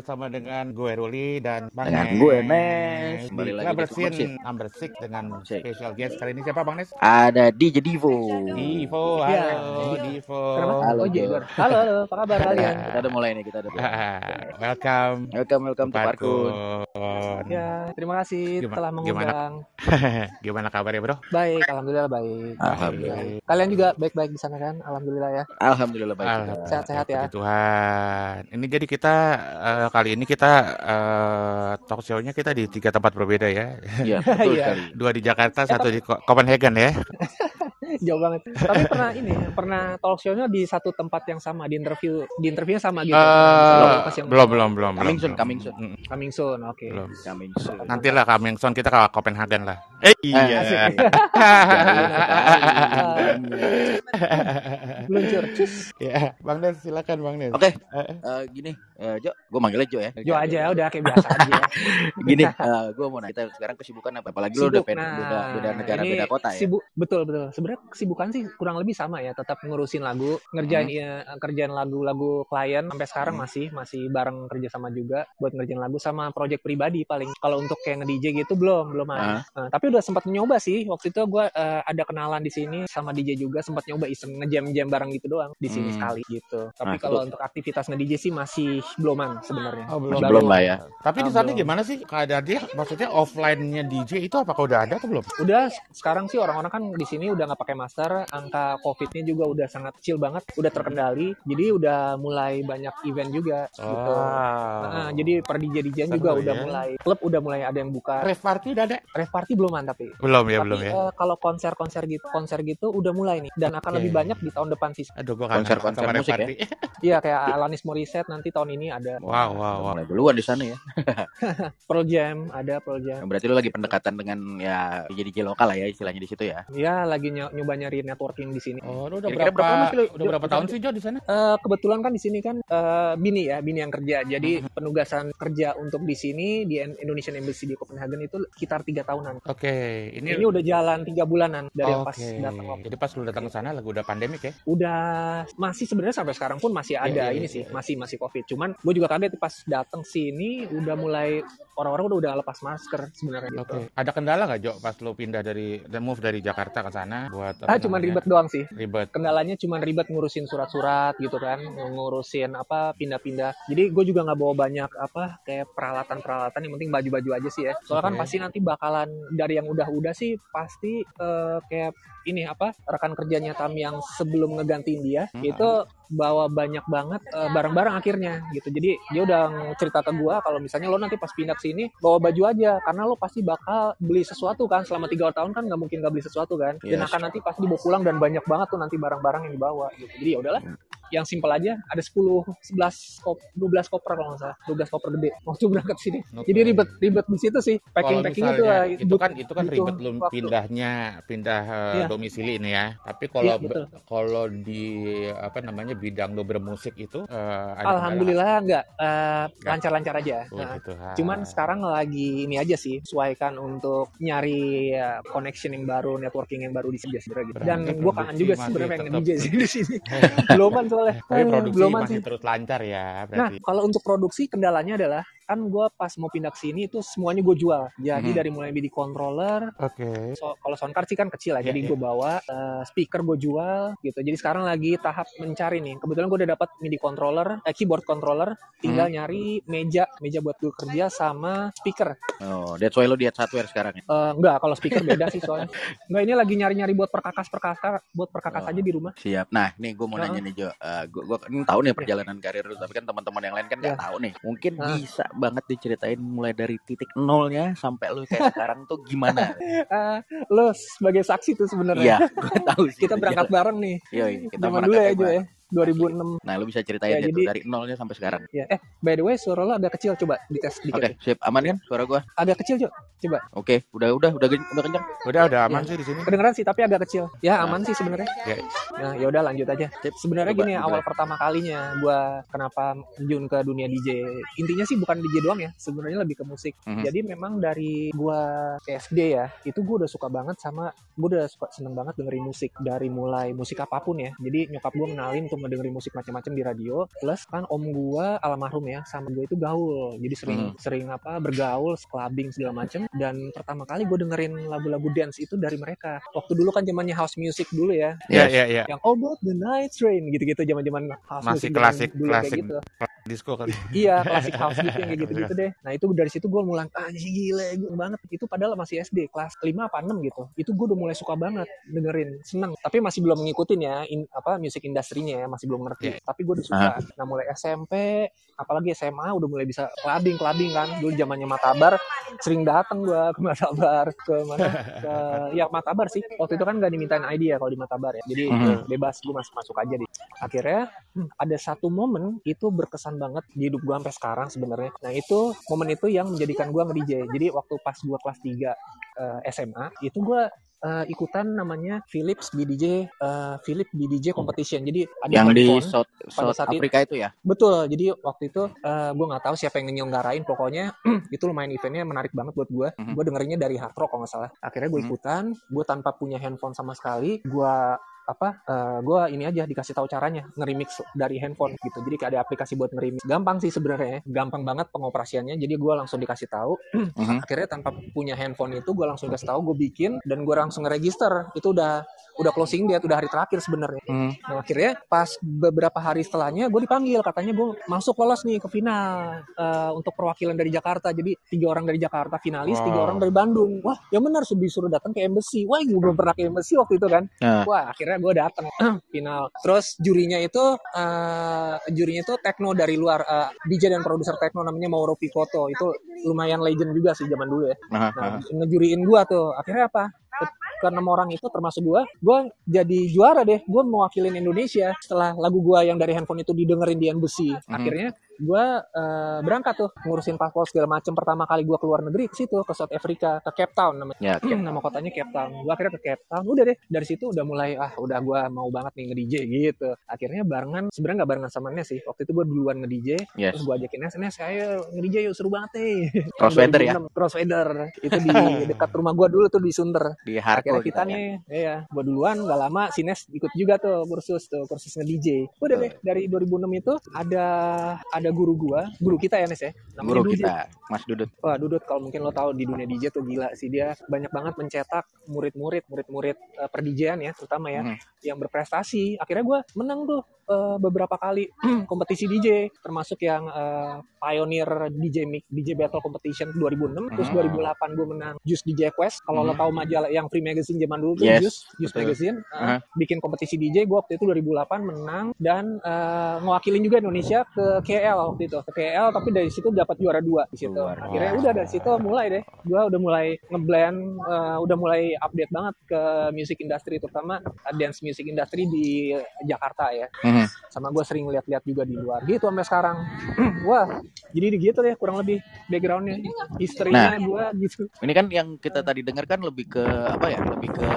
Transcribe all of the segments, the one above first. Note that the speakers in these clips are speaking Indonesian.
bersama dengan gue Ruli dan Bang Dengan Nes. gue, Nes. Kembali lagi Bersin Six dengan Six. special guest kali ini siapa Bang Nes? Ada DJ Divo. Divo, Iya. halo Divo. Kenapa? Halo, oh. Jegor. Halo, halo, apa kabar kalian? Kita udah mulai nih, kita udah mulai. Welcome. Welcome, welcome to Parkun. Parkun. Ya, terima kasih Gimana- telah mengundang. Gimana kabarnya bro? Baik, alhamdulillah baik. Alhamdulillah. Kalian juga baik-baik di sana kan? Alhamdulillah ya. Alhamdulillah baik. Sehat-sehat ya. Puji Tuhan. Ini jadi kita eh, kali ini kita eh, talk show-nya kita di tiga tempat berbeda ya. Iya, betul Iya. sekali. Dua di Jakarta, satu di Copenhagen ya. Jauh banget. Tapi pernah ini, pernah talk show-nya di satu tempat yang sama, di interview, di interviewnya sama gitu. Lokasi yang belum, belum, belum, Coming belum, soon, belum. coming soon. Mm, Coming soon, oke. Belum. Coming soon. Nanti lah coming soon kita ke Copenhagen lah. Eh iya. asik. Meluncur. Cus. ya, Bang Des silakan Bang Des. Oke, Eh, eh, gini, eh, Jo, gue manggilnya Jo ya. Jo aja, udah kayak biasa aja. Gini, gue mau nanya, kita sekarang kesibukan apa? Apalagi lo udah, Nah, udah, udah negara beda kota ya. Sibuk, betul betul. Sebenarnya kesibukan sih kurang lebih sama ya. Tetap ngurusin lagu, ngerjain Hmm. ya, kerjaan lagu-lagu klien sampai sekarang Hmm. masih masih bareng kerja sama juga buat ngerjain lagu sama project pribadi paling. Kalau untuk kayak nge-DJ gitu belum belum ada. Nah, tapi udah sempat nyoba sih. Waktu itu gue ada kenalan di sini sama DJ juga sempat nyoba iseng ngejam-jam bareng gitu doang di sini Hmm. sekali gitu. Tapi Nah, kalau itu- untuk aktivitas nge-DJ sih masih beluman sebenarnya. Oh, Masih belum lah ya. Tapi di sana belum. gimana sih keadaan dia? Maksudnya offline-nya DJ itu apakah udah ada atau belum? Udah sekarang sih orang-orang kan di sini udah nggak pakai masker, angka COVID-nya juga udah sangat kecil banget, udah terkendali. Jadi udah mulai banyak event juga gitu. Ah. Nah, jadi per DJ DJ juga udah ya. mulai klub udah mulai ada yang buka. Rave party udah ada? Rave party belum man tapi. Belum ya, tapi belum ya. eh, kalau konser-konser gitu, konser gitu udah mulai nih dan akan Oke. lebih banyak di tahun depan sih. Aduh, gua Konser-konser musik ya? party. Iya kayak Alanis Morissette nanti tahun ini ada Wow, wow, Udah wow. Mulai duluan di sana ya. Pearl Jam, ada Pearl Jam. Berarti lo lagi pendekatan dengan ya DJ DJ lokal lah ya istilahnya di situ ya. Ya lagi ny- nyoba nyari networking di sini. Oh, lu udah Kira-kira berapa, berapa lu- udah berapa tahun sih Jo di sana? Eh, kebetulan kan di sini kan eh, bini ya, bini yang kerja. Jadi Mm-hmm. penugasan kerja untuk di sini di Indonesian Embassy di Copenhagen itu sekitar tiga tahunan. Oke, ini Ini, udah jalan tiga bulanan dari yang pas Oke. datang. waktu. Jadi pas lu datang ke sana lagu udah pandemik ya? Udah masih sebenarnya sampai sekarang pun masih Iya, ada iya, ini iya. sih, masih masih covid. Cuman gue juga kaget pas datang sini udah mulai orang-orang udah udah lepas masker sebenarnya. Oke. Gitu. Ada kendala nggak Jo pas lu pindah dari dan move dari Jakarta ke sana buat apa Ah namanya? ribet doang sih. Ribet. kendalanya cuma ribet ngurusin surat-surat gitu kan ngurusin apa pindah-pindah jadi gue juga nggak bawa banyak apa kayak peralatan-peralatan yang penting baju-baju aja sih ya soalnya kan Oke. pasti nanti bakalan dari yang udah-udah sih pasti eh, kayak ini apa rekan kerjanya Tam yang sebelum ngegantiin dia Hmm. itu bawa banyak banget eh, barang-barang akhirnya gitu. Jadi dia udah cerita ke gue kalau misalnya lo nanti pas pindah ke sini bawa baju aja karena lo pasti bakal beli sesuatu kan. Selama tiga tahun kan nggak mungkin nggak beli sesuatu kan. Dan Yes. akan nanti pasti dibawa pulang dan banyak banget tuh nanti barang-barang yang dibawa gitu. Jadi ya udahlah yang simpel aja ada 10 11 kop 12 koper kalau nggak salah 12 koper gede waktu berangkat sini Oke. jadi ribet ribet di situ sih packing Kalau packing itu itu kan itu kan butuh ribet lu waktu. pindahnya pindah eh, Iya. domisili ini ya. Tapi kalau Iya, betul. kalau di apa namanya bidang lo bermusik itu eh, ada alhamdulillah nggak eh, lancar-lancar aja? Oh, Nah, gitu. Cuman sekarang lagi ini aja sih, sesuaikan untuk nyari ya, connection yang baru, networking yang baru di sini sebenarnya gitu. Dan gue kangen juga sebenarnya pengen tetap- DJ sih di sini. Beluman soalnya. tapi Eh, produksi beluman masih sih. terus lancar ya Nah, berarti. kalau untuk produksi kendalanya adalah kan gue pas mau pindah ke sini itu semuanya gue jual. Jadi Mhm. dari mulai MIDI controller, Oke. so, kalau soundcard sih kan kecil Iya, ya, jadi iya. gue bawa eh, speaker gue jual gitu. Jadi sekarang lagi tahap mencari nih. Kebetulan gue udah dapat MIDI controller, eh, keyboard controller, tinggal Hmm. nyari meja, meja buat gue kerja sama speaker. Oh, that's why lo di hardware sekarang ya. Eh, enggak, kalau speaker beda sih soalnya. Enggak, ini lagi nyari-nyari buat perkakas-perkakas, buat perkakas Oh. aja di rumah. Siap. Nah, nih gue mau Heeh. nanya nih Jo. Eh, gue gue kan tahu nih perjalanan karir lu, tapi kan teman-teman yang lain kan nggak Iya. tahu nih. Mungkin Heeh. bisa banget diceritain mulai dari titik nolnya sampai lu kayak sekarang tuh gimana? Eh, lo sebagai saksi tuh sebenarnya. Iya, gue tahu sih. Kita berangkat bareng nih. Iya, kita Zaman berangkat dulu ya, ya. 2006. Nah, lu bisa ceritain Ya, tuh jadi- dari nolnya sampai sekarang. Ya, eh by the way suara lo agak kecil coba dites dikit. Oke, sip. Aman kan suara gua? Agak kecil, Jo. Coba. Oke, udah udah udah gen- udah kencang. Udah udah aman Iya. sih di sini. Kedengeran sih tapi agak kecil. Ya, aman sih sebenarnya. Ya. Nah, ya udah lanjut aja. Sip. Sebenarnya Coba, gini coba. awal pertama kalinya gua kenapa terjun ke dunia DJ. Intinya sih bukan DJ doang ya, sebenarnya lebih ke musik. Mhm. Jadi memang dari gua SD ya, itu gua udah suka banget sama gua udah suka seneng banget dengerin musik dari mulai musik apa pun ya. Jadi nyokap gua kenalin tuh cuma dengerin musik macam-macam di radio plus kan om gue almarhum ya sama gue itu gaul jadi sering Hmm. sering apa bergaul clubbing segala macam dan pertama kali gue dengerin lagu-lagu dance itu dari mereka waktu dulu kan zamannya house music dulu ya Iya, Yes. iya, iya. yang oh about the night train gitu-gitu zaman-zaman house Masih music klasik, dulu kayak klasik. gitu Disco kali. iya klasik house gitu yang kayak gitu-gitu deh. Nah itu dari situ gue mulai ah ini gila gue banget. Itu padahal masih SD kelas 5 apa 6 gitu. Itu gue udah mulai suka banget dengerin seneng. Tapi masih belum ngikutin ya in, apa music industrinya ya masih belum ngerti. Iya. tapi gue udah suka. Nah mulai SMP apalagi SMA udah mulai bisa clubbing clubbing kan. Dulu zamannya Matabar sering dateng gue ke Matabar ke mana ke ya Matabar sih. Waktu itu kan gak dimintain ID ya kalau di Matabar ya. Jadi Mhm. bebas gue masuk masuk aja deh. Akhirnya hmm, ada satu momen itu berkesan banget di hidup gue sampai sekarang sebenarnya nah itu momen itu yang menjadikan gue nge-DJ jadi waktu pas gue kelas 3 eh, SMA itu gue eh, ikutan namanya Philips BDJ eh, Philips BDJ competition jadi ada Yang di. South, South saat itu- Afrika itu ya? Betul, jadi waktu itu eh gue nggak tahu siapa yang nyelenggarain, pokoknya itu lumayan eventnya menarik banget buat gue. Mhm. Gue dengerinnya dari hard rock kalau nggak salah. Akhirnya gue Mhm. ikutan, gue tanpa punya handphone sama sekali, gue apa gue ini aja dikasih tahu caranya nge-remix dari handphone gitu. Jadi kayak ada aplikasi buat nge-remix. Gampang sih sebenarnya gampang banget pengoperasiannya. Jadi gue langsung dikasih tahu. Mhm. akhirnya tanpa punya handphone itu gue langsung dikasih tahu gue bikin dan gue langsung nge-register. Itu udah udah closing date udah hari terakhir sebenarnya. Mhm. Nah akhirnya pas beberapa hari setelahnya gue dipanggil. Katanya gue masuk lolos nih ke final eh, untuk perwakilan dari Jakarta. Jadi tiga orang dari Jakarta finalis tiga Wow. orang dari Bandung. Wah yang benar sudah disuruh datang ke embassy. Wah gue belum pernah ke embassy waktu itu kan. Nah. wah akhirnya gue datang final terus jurinya itu eh, jurinya itu techno dari luar eh, DJ dan produser techno namanya Mauro Picotto itu lumayan legend juga sih zaman dulu ya Nah, ngejuriin gua tuh. Akhirnya apa? Ke- enam orang itu termasuk gua, gua jadi juara deh. Gua mewakilin Indonesia setelah lagu gua yang dari handphone itu didengerin di embassy. Mhm. Akhirnya gua eh, berangkat tuh ngurusin paspor segala macem. Pertama kali gua keluar negeri ke situ ke South Africa, ke Cape Town namanya. Ya, oke. nama kotanya Cape Town. Gua akhirnya ke Cape Town. Udah deh, dari situ udah mulai ah udah gua mau banget nih nge-DJ gitu. Akhirnya barengan sebenarnya nggak barengan sama Nes sih. Waktu itu gua duluan nge-DJ, Yes. terus gua ajakin Nes, Nes ayo nge-DJ yuk seru banget nih. Crossfader ya? 2006, Crossfader. Itu di dekat rumah gua dulu tuh di Sunter. Di Akhirnya hardcore kita gitu ya. nih, iya, gua duluan nggak lama si Nes ikut juga tuh kursus tuh, kursus nge-DJ. Udah deh, dari 2006 itu ada ada guru gua, guru kita ya Nes ya. Namanya Guru Dudut. kita, Mas Dudut. Wah, Dudut kalau mungkin lo tahu di dunia DJ tuh gila sih dia banyak banget mencetak murid-murid, murid-murid uh, perdijian ya, terutama ya Mhm. yang berprestasi. Akhirnya gua menang tuh eh, beberapa kali kompetisi DJ, termasuk yang eh, pioneer DJ mix DJ Battle Competition 2006, terus Mhm. 2008 gue menang Juice DJ Quest. Kalau lo Mhm. tahu majalah yang Free Magazine zaman dulu tuh Yes, Juice, Juice betul. Magazine eh, Aha. bikin kompetisi DJ. Gue waktu itu 2008 menang dan eh, ngewakilin juga Indonesia ke KL waktu itu, ke KL tapi dari situ dapat juara dua di situ. Luar Akhirnya udah dari situ mulai deh, gue udah mulai ngeblend, eh, udah mulai update banget ke music industry terutama eh, dance music industry di Jakarta ya Mhm. sama gue sering lihat-lihat juga di luar gitu sampai sekarang wah jadi gitu deh kurang lebih backgroundnya historinya gue gitu Ini kan yang kita tadi dengar kan lebih ke apa ya? Lebih ke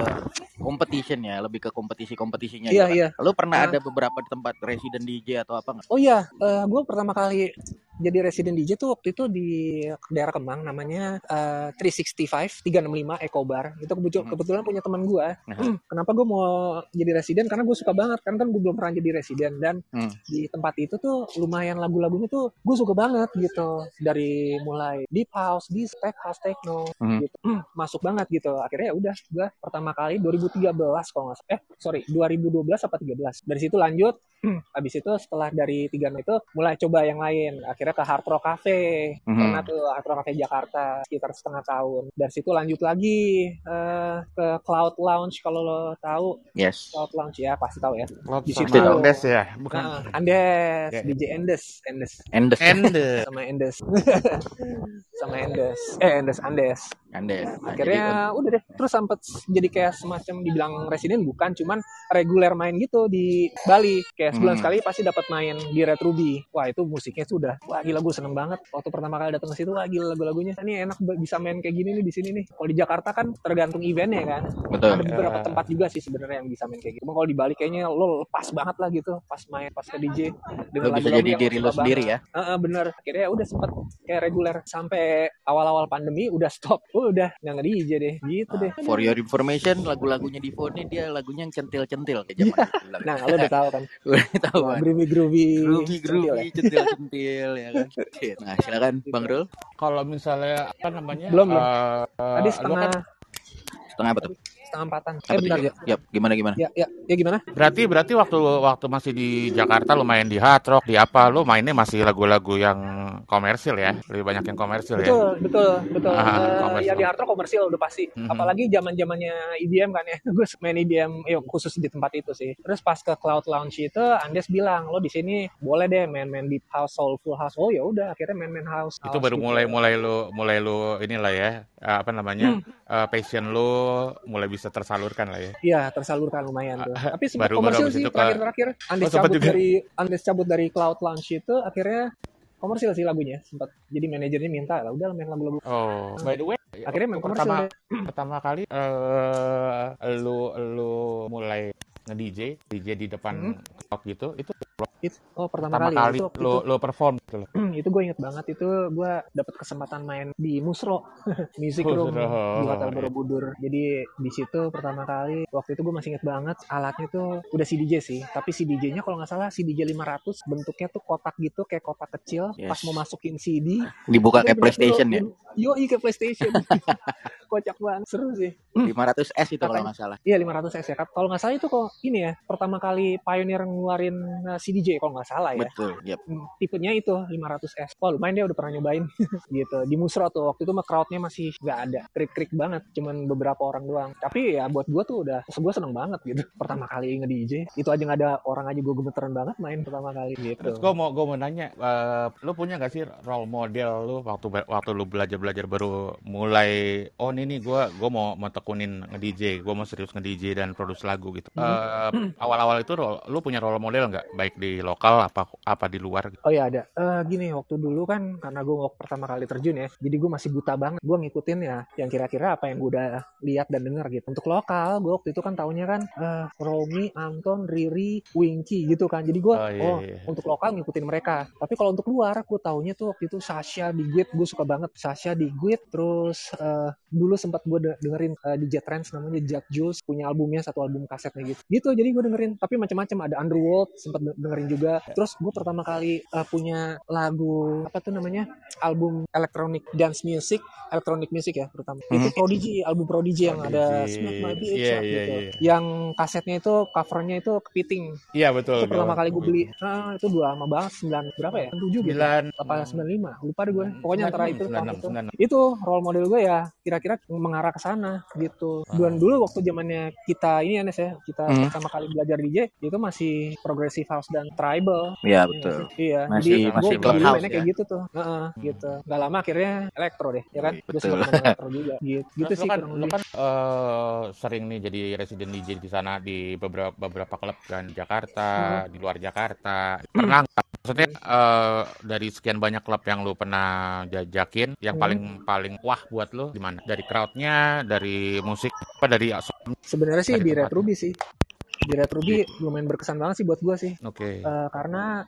competition ya, lebih ke kompetisi-kompetisinya. Iya, gitu iya. kan. Lu pernah Ah. ada beberapa tempat resident DJ atau apa nggak? oh iya gue pertama kali jadi resident DJ tuh waktu itu di daerah Kemang namanya eh, 365 365 Eco Bar. Itu kebetulan, Mhm. kebetulan punya teman gue Nah. kenapa gue mau jadi resident? Karena gue suka banget kan kan gue belum pernah jadi resident. Dan Hmm. di tempat itu tuh lumayan lagu-lagunya tuh gue suka banget gitu. Dari mulai deep house, deep tech house, techno Mhm. gitu. Masuk banget gitu. Akhirnya ya udah gue pertama kali 2013 kalau nggak salah. Eh sorry 2012 apa 13 dari situ lanjut. Habis itu setelah dari tiga itu mulai coba yang lain. Akhirnya ke Hard Rock Cafe Mhm. pernah tuh Hard Rock Cafe Jakarta sekitar setengah tahun dari situ lanjut lagi eh, ke Cloud Lounge kalau lo tahu Yes. Cloud Lounge ya pasti tahu ya Cloud Di situ. Andes ya, bukan? Nah, Andes, Ya. DJ Andes, Andes Endes. Ende. sama Andes. sama Andes. Eh Andes, Andes. Andes. Nah, Akhirnya udah deh, terus sempet jadi kayak semacam dibilang residen bukan, cuman reguler main gitu di Bali. Kayak sebulan Hmm. sekali pasti dapat main di Red Ruby. Wah, itu musiknya sudah. Wah, gila gue seneng banget waktu pertama kali datang ke situ. Wah, gila lagu-lagunya. Ini enak bisa main kayak gini nih di sini nih. Kalau di Jakarta kan tergantung eventnya kan. betul. Ada beberapa Ya. tempat juga sih sebenarnya yang bisa main kayak gitu. Kalau di Bali kayaknya lo lepas banget lah gitu pas main pas ke DJ Lu bisa jadi diri lu sendiri ya. Heeh, bener. Akhirnya udah sempet kayak reguler sampai awal-awal pandemi udah stop. Oh, udah nggak nge-DJ deh. Gitu deh. For your information, lagu-lagunya Divo ini dia lagunya yang centil-centil kayak zaman dulu bilang. Nah, lo udah tahu kan. Tahu. groovy groovy Groovy centil ya. Ya kan. Nah silakan Bang Rul. Kalau misalnya apa namanya? Belum, belum. eh, Tadi lu setengah kan Setengah apa tuh? Setengah empatan. Eh tuh? bentar ya. Yap, gimana gimana? Ya, ya, ya gimana? berarti berarti waktu waktu masih di Jakarta lu main di hard rock di apa lu mainnya masih lagu-lagu yang komersil ya lebih banyak yang komersil ya Betul, betul, betul. Ah, komersil. ya di hard rock komersil udah pasti. Mhm. Apalagi zaman zamannya EDM kan ya. Gue main EDM, ya khusus di tempat itu sih. Terus pas ke Cloud Lounge itu, Andes bilang lo di sini boleh deh main-main deep house, soulful house. Oh ya udah, akhirnya main-main house. itu house baru gitu. mulai mulai lu mulai lu inilah ya eh, apa namanya eh, passion lu mulai bisa tersalurkan lah ya Iya, tersalurkan lumayan tuh. Tapi sempat Baru- komersil sih itu ke- terakhir-terakhir. Andes Oh, cabut juga. dari Andes cabut dari Cloud Lounge itu akhirnya komersil sih lagunya. Sempat jadi manajernya minta lah udah main lagu-lagu. oh by the way Akhirnya main komersil pertama deh. pertama kali eh lu lu mulai nge DJ DJ di depan Hmm. crowd gitu itu It- oh pertama, pertama kali, kali itu waktu lu itu lu perform gitu loh itu gue inget banget itu gue dapet kesempatan main di Musro Music Room Musro, di Hotel iya. Borobudur jadi di situ pertama kali waktu itu gue masih inget banget alatnya tuh udah CDJ sih tapi CDJ-nya kalau nggak salah CDJ 500 bentuknya tuh kotak gitu kayak kotak kecil Yes. pas mau masukin CD Dibuka kayak bener-bener PlayStation ya. yo iya kayak PlayStation kocak banget seru sih 500 S itu kalau nggak salah. Iya 500 S ya. Kalau nggak salah itu kok ini ya pertama kali Pioneer ngeluarin uh, CDJ kalau nggak salah ya. Betul. Yap. Hmm, tipenya itu 500S. Wah lumayan dia udah pernah nyobain gitu. Di Musro tuh waktu itu mah crowdnya masih nggak ada. Krik-krik banget. Cuman beberapa orang doang. Tapi ya buat gue tuh udah, gue seneng banget gitu. Pertama kali nge-DJ. Itu aja nggak ada orang aja gue gemeteran banget main pertama kali gitu. Terus gue mau gue mau nanya, eh, lu punya gak sih role model lu waktu waktu lu belajar belajar baru mulai oh ini nih gue gue mau mau tekunin nge DJ, gue mau serius nge DJ dan produksi lagu gitu. Eh, Awal-awal itu lu punya role model nggak baik di lokal apa apa di luar? Gitu? Oh ya ada. Eh gini waktu dulu kan karena gue waktu pertama kali terjun ya, jadi gue masih buta banget. Gue ngikutin ya yang kira-kira apa yang gue udah lihat dan dengar gitu. Untuk lokal, gue waktu itu kan taunya kan eh Romi, Anton, Riri, Winky gitu kan. Jadi gue Oh, iya, oh iya. untuk lokal ngikutin mereka. Tapi kalau untuk luar, gue taunya tuh waktu itu Sasha di Guit, gue suka banget Sasha di Guit. Terus eh, dulu sempat gue de- dengerin eh, DJ Trends namanya Jack Jules punya albumnya satu album kasetnya gitu. Gitu jadi gue dengerin. Tapi macam-macam ada Underworld sempat de- dengerin juga. Terus gue pertama kali eh, punya lagu apa tuh namanya album electronic dance music, electronic music ya terutama. Itu Prodigy, album Prodigy yang ada. Smack My Bitch Iya, Up iya, gitu. iya. Yang kasetnya itu covernya itu kepiting. Iya betul. Itu pertama kali gue beli. Nah, itu dua lama banget 9 berapa ya? 7 gitu. Sembilan. Apa 95? Lupa deh gue. Pokoknya antara itu tahun itu. 96, Itu role model gue ya kira-kira mengarah ke sana gitu. Dan dulu waktu zamannya kita ini Anes ya, kita Hmm. Pertama kali belajar DJ itu masih progressive house dan tribal. Iya betul. Iya, Masih- jadi masih gue clubhouse mainnya ya. kayak gitu tuh. Heeh, gitu. Gak lama akhirnya elektro deh, ya kan? Betul. elektro juga. Gitu, gitu sih lu kan, lu lebih. kan eh, sering nih jadi resident DJ di sana di beberapa beberapa klub kan di Jakarta, Hmm. di luar Jakarta. Pernah nggak? Maksudnya eh, dari sekian banyak klub yang lu pernah jajakin, yang Hmm. paling paling wah buat lu di mana? Dari crowdnya, dari musik, apa dari Sebenarnya sih dari di. Red Ruby sih. Di Red Ruby lumayan berkesan banget sih buat gue sih. Oke. Eh, karena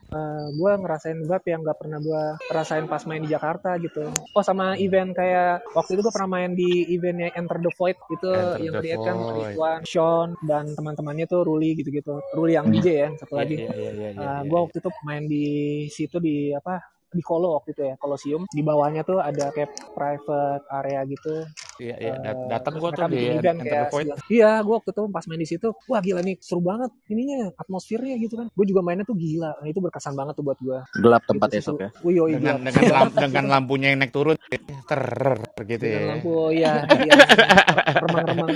gue ngerasain vibe yang gak pernah gue rasain pas main di Jakarta gitu. Oh sama event kayak waktu itu gue pernah main di eventnya Enter the Void itu Enter yang create kan. Ridwan, Sean dan teman-temannya tuh Ruli gitu-gitu. Ruli yang DJ ya satu Iya, lagi. iya, iya, iya. gue waktu itu main di situ di apa di Kolo waktu itu ya Kolosium di bawahnya tuh ada kayak private area gitu Iya, iya. Dat- Eh, Datang terus gua tuh di event Enter Void. iya gue waktu itu pas main di situ wah gila nih seru banget ininya atmosfernya gitu kan gue juga mainnya tuh gila nah, itu berkesan banget tuh buat gue Gelap tempat Gitu esok ya. Wih, yoi, Dengan gelap. dengan lam- dengan lampunya yang naik turun ter gitu Dengan ya. lampu ya, iya, remang-remang.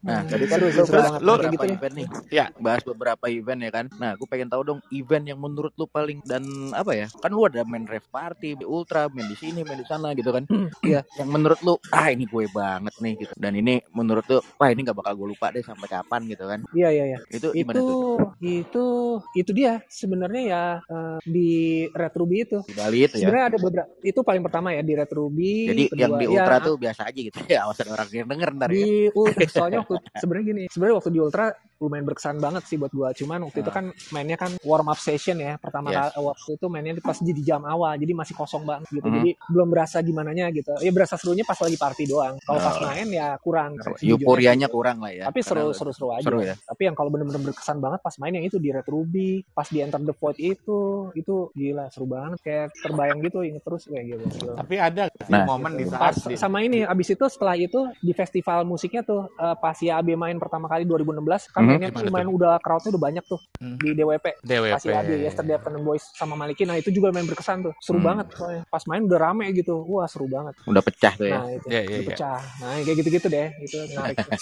Nah, Hmm, tadi kan lu banget. lu- gitu nih. event nih. Ya. Bahas beberapa event ya kan. Nah, gue pengen tahu dong event yang menurut lu paling dan apa ya? Kan lu ada main rave party, ultra, main di sini, main di sana gitu kan. Iya. Yang menurut lu ah ini gue banget nih gitu. Dan ini menurut lu wah ini gak bakal gue lupa deh sampai kapan gitu kan. Iya, iya, iya. Itu Itu, tuh? itu, itu dia sebenarnya ya eh, di Red Ruby itu. Di Bali itu ya. Sebenarnya ada beberapa. Itu paling pertama ya di Red Ruby. Jadi yang kedua- di ya, ultra tuh biasa aja gitu. Ya, awas ada orang yang denger ntar ya. di ultra soalnya waktu sebenarnya gini sebenarnya waktu di ultra lumayan berkesan banget sih buat gue. Cuman waktu itu Ah. kan mainnya kan warm up session ya. Pertama Yes. kali waktu itu mainnya pas di di jam awal, jadi masih kosong banget gitu. Mhm. Jadi belum berasa gimana gitu. Ya berasa serunya pas lagi party doang. Kalau pas Oh. main ya kurang. Euforianya Sejujurnya. kurang lah ya. Tapi seru Karena- seru seru aja. Seru ya. Tapi yang kalau bener-bener berkesan banget pas main yang itu di Red Ruby, pas di Enter the Void itu, itu gila seru banget. Kayak terbayang gitu, inget terus kayak gitu. Gila. Tapi ada Nah. momen di Pas saat di, sama ini abis itu setelah itu di festival musiknya tuh eh, pas ya AB main pertama kali 2016 kan Mhm. Mainnya tuh Gimana lumayan udah crowdnya udah banyak tuh Hmm. di DWP DWP. ya AB Yesterday Afternoon Boys sama Maliki nah itu juga main berkesan tuh seru Hmm. banget soalnya pas main udah rame gitu wah seru banget Udah pecah tuh ya. nah itu Iya, iya, udah iya. pecah nah kayak gitu-gitu deh itu menarik tuh.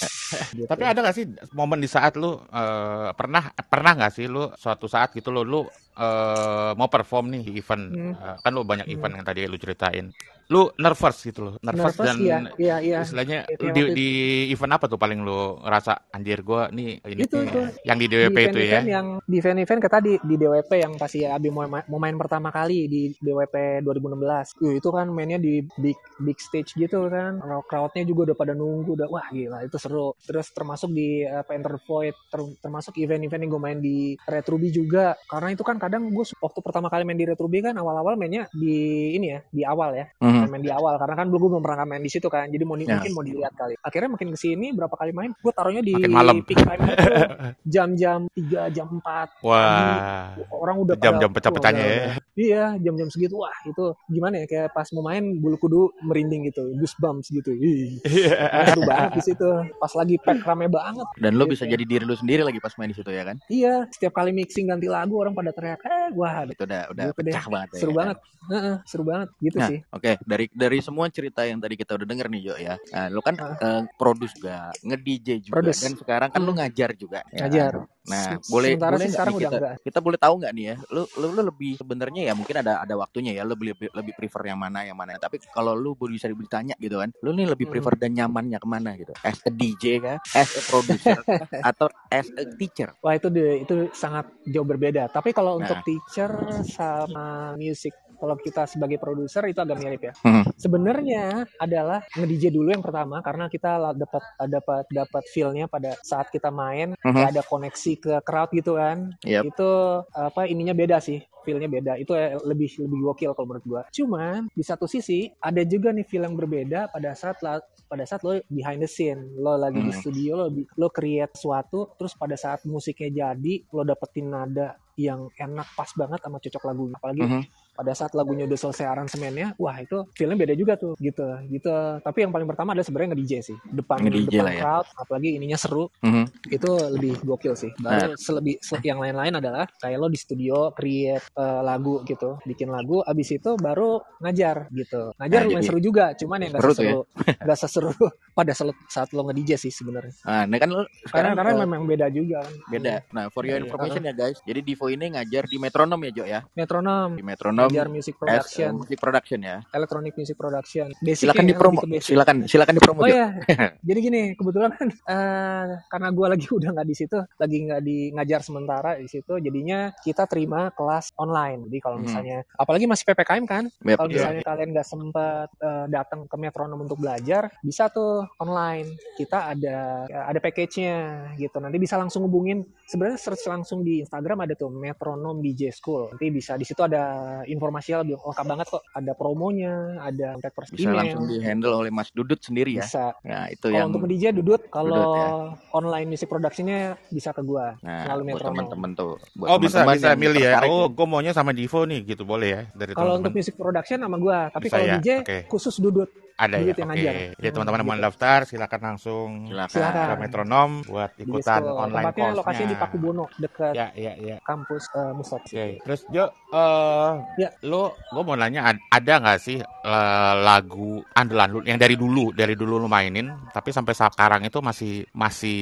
Gitu. Tapi ada gak sih momen di saat lu eh, pernah pernah nggak sih lu suatu saat gitu lu lu eh, mau perform nih di event Hmm. Eh, kan lu banyak Hmm. event yang tadi lu ceritain. Lu nervous gitu loh, nervous, Nervous, dan iya iya iya istilahnya Itu yang di, itu. di event apa tuh paling lu ngerasa anjir gua nih ini Itu, itu. yang di di DWP itu ya. yang di event-event kayak tadi di DWP yang pasti Abi mau, ma- mau main pertama kali di DWP 2016 Uh, itu kan mainnya di big big stage gitu kan crowdnya juga udah pada nunggu udah wah gila itu seru terus termasuk di apa Enter the Void ter- termasuk event-event yang gue main di Red Ruby juga karena itu kan kadang gue waktu pertama kali main di Red Ruby kan awal-awal mainnya di ini ya di awal ya Mhm. main di awal karena kan belum gue belum pernah main di situ kan jadi mau di- Ya. mungkin mau dilihat kali akhirnya makin ke sini berapa kali main gue taruhnya di Makin malam. peak time itu jam-jam 3 jam 4 Wah. orang udah Jam-jam pecah-pecahnya ya. iya jam-jam segitu wah itu gimana ya kayak pas mau main bulu kudu merinding gitu goosebumps gitu Ih, Iya. seru banget di situ pas lagi pack rame banget Dan Gitu. bisa jadi diri lu sendiri lagi pas main di situ ya kan? iya setiap kali mixing ganti lagu orang pada teriak eh wah Itu udah udah Gitu deh. pecah banget. ya, seru kan? banget Heeh, seru banget gitu Nah, sih oke dari dari semua cerita yang tadi kita udah denger nih Jo ya. Nah, lu kan Ah. eh, produce juga, nge-DJ juga Produce. dan sekarang kan lu Hmm. ngajar juga. ya ngajar kan? Nah, boleh sementara boleh sih sekarang udah kita, enggak kita boleh tahu nggak nih ya? Lu, lu lu lebih sebenarnya ya mungkin ada ada waktunya ya. Lu lebih lebih prefer yang mana yang mana. Tapi kalau lu bisa ditanya gitu kan, lu nih lebih Hmm. prefer dan nyamannya ke mana gitu? As a DJ kah? As a producer atau as a teacher? Wah itu itu sangat jauh berbeda. Tapi kalau Nah. untuk teacher sama music, kalau kita sebagai produser itu agak mirip ya. Hmm. Sebenarnya adalah nge-DJ dulu yang pertama karena kita dapat dapat dapat feel-nya pada saat kita main, kayak ada koneksi ke crowd gitu kan. Yep. Itu apa ininya beda sih. Feel-nya beda. Itu eh, lebih lebih gokil kalau menurut gua. Cuman di satu sisi ada juga nih feel yang berbeda pada saat la- pada saat lo behind the scene, lo lagi di Hmm. studio, lo lo create sesuatu, terus pada saat musiknya jadi, lo dapetin nada yang enak pas banget sama cocok lagunya. Apalagi Mhm. Pada saat lagunya udah selesai aransemennya, wah itu feelnya beda juga tuh, gitu, gitu. Tapi yang paling pertama adalah sebenarnya nge-DJ sih, depan Nge-DJ depan lah ya. crowd, apalagi ininya seru, Mhm. itu lebih gokil sih. Baru selebih se- yang lain-lain adalah kayak lo di studio create eh, lagu gitu, bikin lagu, abis itu baru ngajar gitu. Ngajar Nah, lumayan jadi seru juga, cuman yang gak seru ya. gak seseru pada saat lo nge-DJ sih sebenarnya. Nah, ini kan Karena sekarang karena eh, memang beda juga. beda. Nah, for your Iya, information ya guys. Jadi Divo ini ngajar di metronom ya, Jo ya. Metronom, Di metronom ngajar music eh, production, music production ya. electronic music production. Basic Silakan ya, dipromo. Silakan silakan dipromo. Oh ya, jadi gini kebetulan kan eh, karena gue lagi udah nggak di situ, lagi nggak di ngajar sementara di situ, jadinya kita terima kelas online. Jadi kalau Hmm. misalnya, apalagi masih ppkm kan, Yep, kalau misalnya kalian nggak sempet eh, datang ke metronom untuk belajar, bisa tuh online. Kita ada ada package-nya gitu. Nanti bisa langsung hubungin. Sebenarnya search langsung di Instagram ada tuh metronom DJ School. Nanti bisa di situ ada informasi lebih lengkap banget kok. Ada promonya, ada kontak person Bisa email. langsung di handle oleh Mas Dudut sendiri ya. Bisa. Nah, itu Kalau yang untuk DJ Dudut, kalau Dudut, ya. online music productionnya bisa ke gua. Nah, selalu buat teman-teman tuh. Buat Oh bisa teman-teman bisa yang milih ya. Oh, gue maunya sama Divo nih gitu boleh ya dari Kalau untuk music production sama gua, tapi Bisa kalau ya? DJ Oke. khusus Dudut. Ada ya. Yang Oke. ngajar. Jadi teman-teman yang mau Gitu. daftar silakan langsung Silakan. Silakan. ke metronom buat ikutan School. online Tempatnya course-nya. lokasinya di Pakubono, dekat Ya, ya, ya. kampus uh, Musab. Oke, terus Jo, eh Ya. lu, gue mau nanya, ad- ada nggak sih eh, lagu andalan lu yang dari dulu, dari dulu lu mainin, tapi sampai sekarang itu masih masih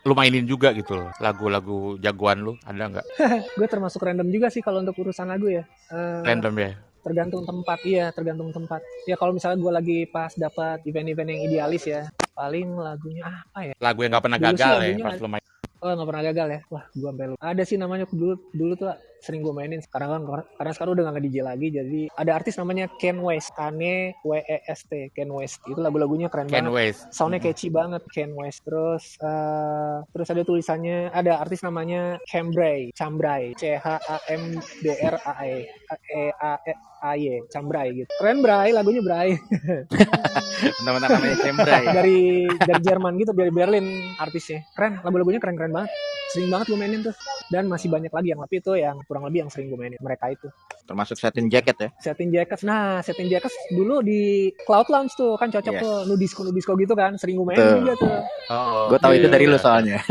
lu mainin juga gitu loh, lagu-lagu jagoan lu, ada nggak? Gue termasuk random juga sih kalau untuk urusan lagu ya. Eh, Random ya? Tergantung tempat, iya tergantung tempat. Ya kalau misalnya gue lagi pas dapat event-event yang idealis ya, paling lagunya apa ya? Lagu yang nggak pernah Dulu gagal ya pas lu main. Oh nggak pernah gagal ya? Wah gue sampai lupa. Ada sih namanya dulu dulu tuh sering gue mainin. Karena kan karena sekarang udah gak nge-DJ lagi, jadi ada artis namanya Ken West, Kane W E S T, Ken West. Itu lagu-lagunya keren Ken banget. West. Soundnya Hmm. catchy banget Ken West. Terus eh, terus ada tulisannya ada artis namanya Cambrai, Cambrai, C H A M B R A E E A E A Y, Cambrai gitu. Keren Bray, lagunya Bray. Teman-teman namanya Cembra ya. dari dari Jerman gitu, dari Berlin artisnya. Keren, lagu-lagunya keren-keren banget. Sering banget gue mainin tuh. Dan masih banyak lagi yang tapi itu yang kurang lebih yang sering gue mainin. Mereka itu. Termasuk satin jacket ya. Satin Jackets. Nah, Satin Jackets dulu di Cloud Lounge tuh kan cocok Yes. tuh nudisco nudisco gitu kan. Sering gue mainin Betul. juga tuh. Oh, Gue tahu iya, itu dari iya. lu soalnya.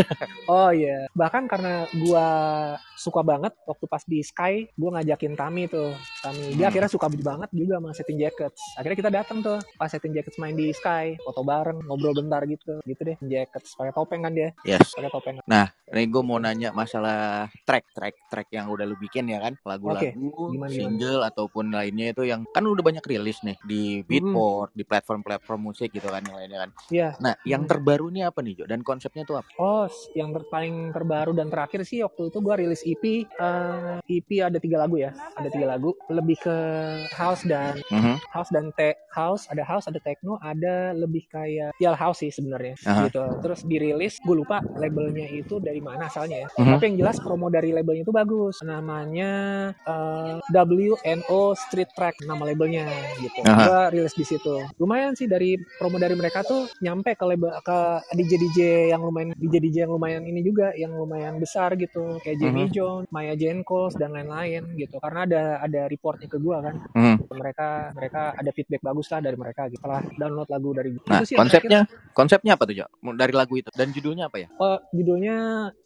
Oh iya, bahkan karena gua suka banget waktu pas di Sky, gua ngajakin Tami tuh. Tami dia Hmm. Akhirnya suka banget juga sama Setting Jackets. Akhirnya kita datang tuh pas Setting Jackets main di Sky, foto bareng, ngobrol bentar gitu. Gitu deh, Jackets pakai topeng kan dia, Yes. pakai topeng. Nah, ini gue mau nanya masalah track, track, track yang udah lu bikin ya kan, lagu-lagu, Gimana, gimana? single ataupun lainnya itu yang kan udah banyak rilis nih di Beatport, di platform-platform musik gitu kan yang lainnya kan. Iya. Nah, yang Hmm. terbaru ini apa nih Jo? Dan konsepnya tuh apa? Oh, yang ter- paling terbaru dan terakhir sih waktu itu gua rilis EP. eh, EP ada tiga lagu ya, ada tiga lagu. Lebih ke house dan Mhm. house dan tech house ada house ada techno ada lebih kayak ya house sih sebenarnya Aha. gitu terus dirilis gue lupa labelnya itu dari mana asalnya ya Mhm. tapi yang jelas promo dari labelnya itu bagus namanya eh, WNO Street Track nama labelnya gitu Aha. gue rilis di situ lumayan sih dari promo dari mereka tuh nyampe ke label ke DJ DJ yang lumayan DJ DJ yang lumayan ini juga yang lumayan besar gitu kayak Jamie Mhm. Jones, Maya Jenkos dan lain-lain gitu karena ada ada reportnya ke gua kan Mhm. mereka mereka ada feedback bagus lah dari mereka gitu setelah download lagu dari Nah, Itu sih konsepnya, konsepnya apa tuh Jo? Dari lagu itu dan judulnya apa ya? oh, judulnya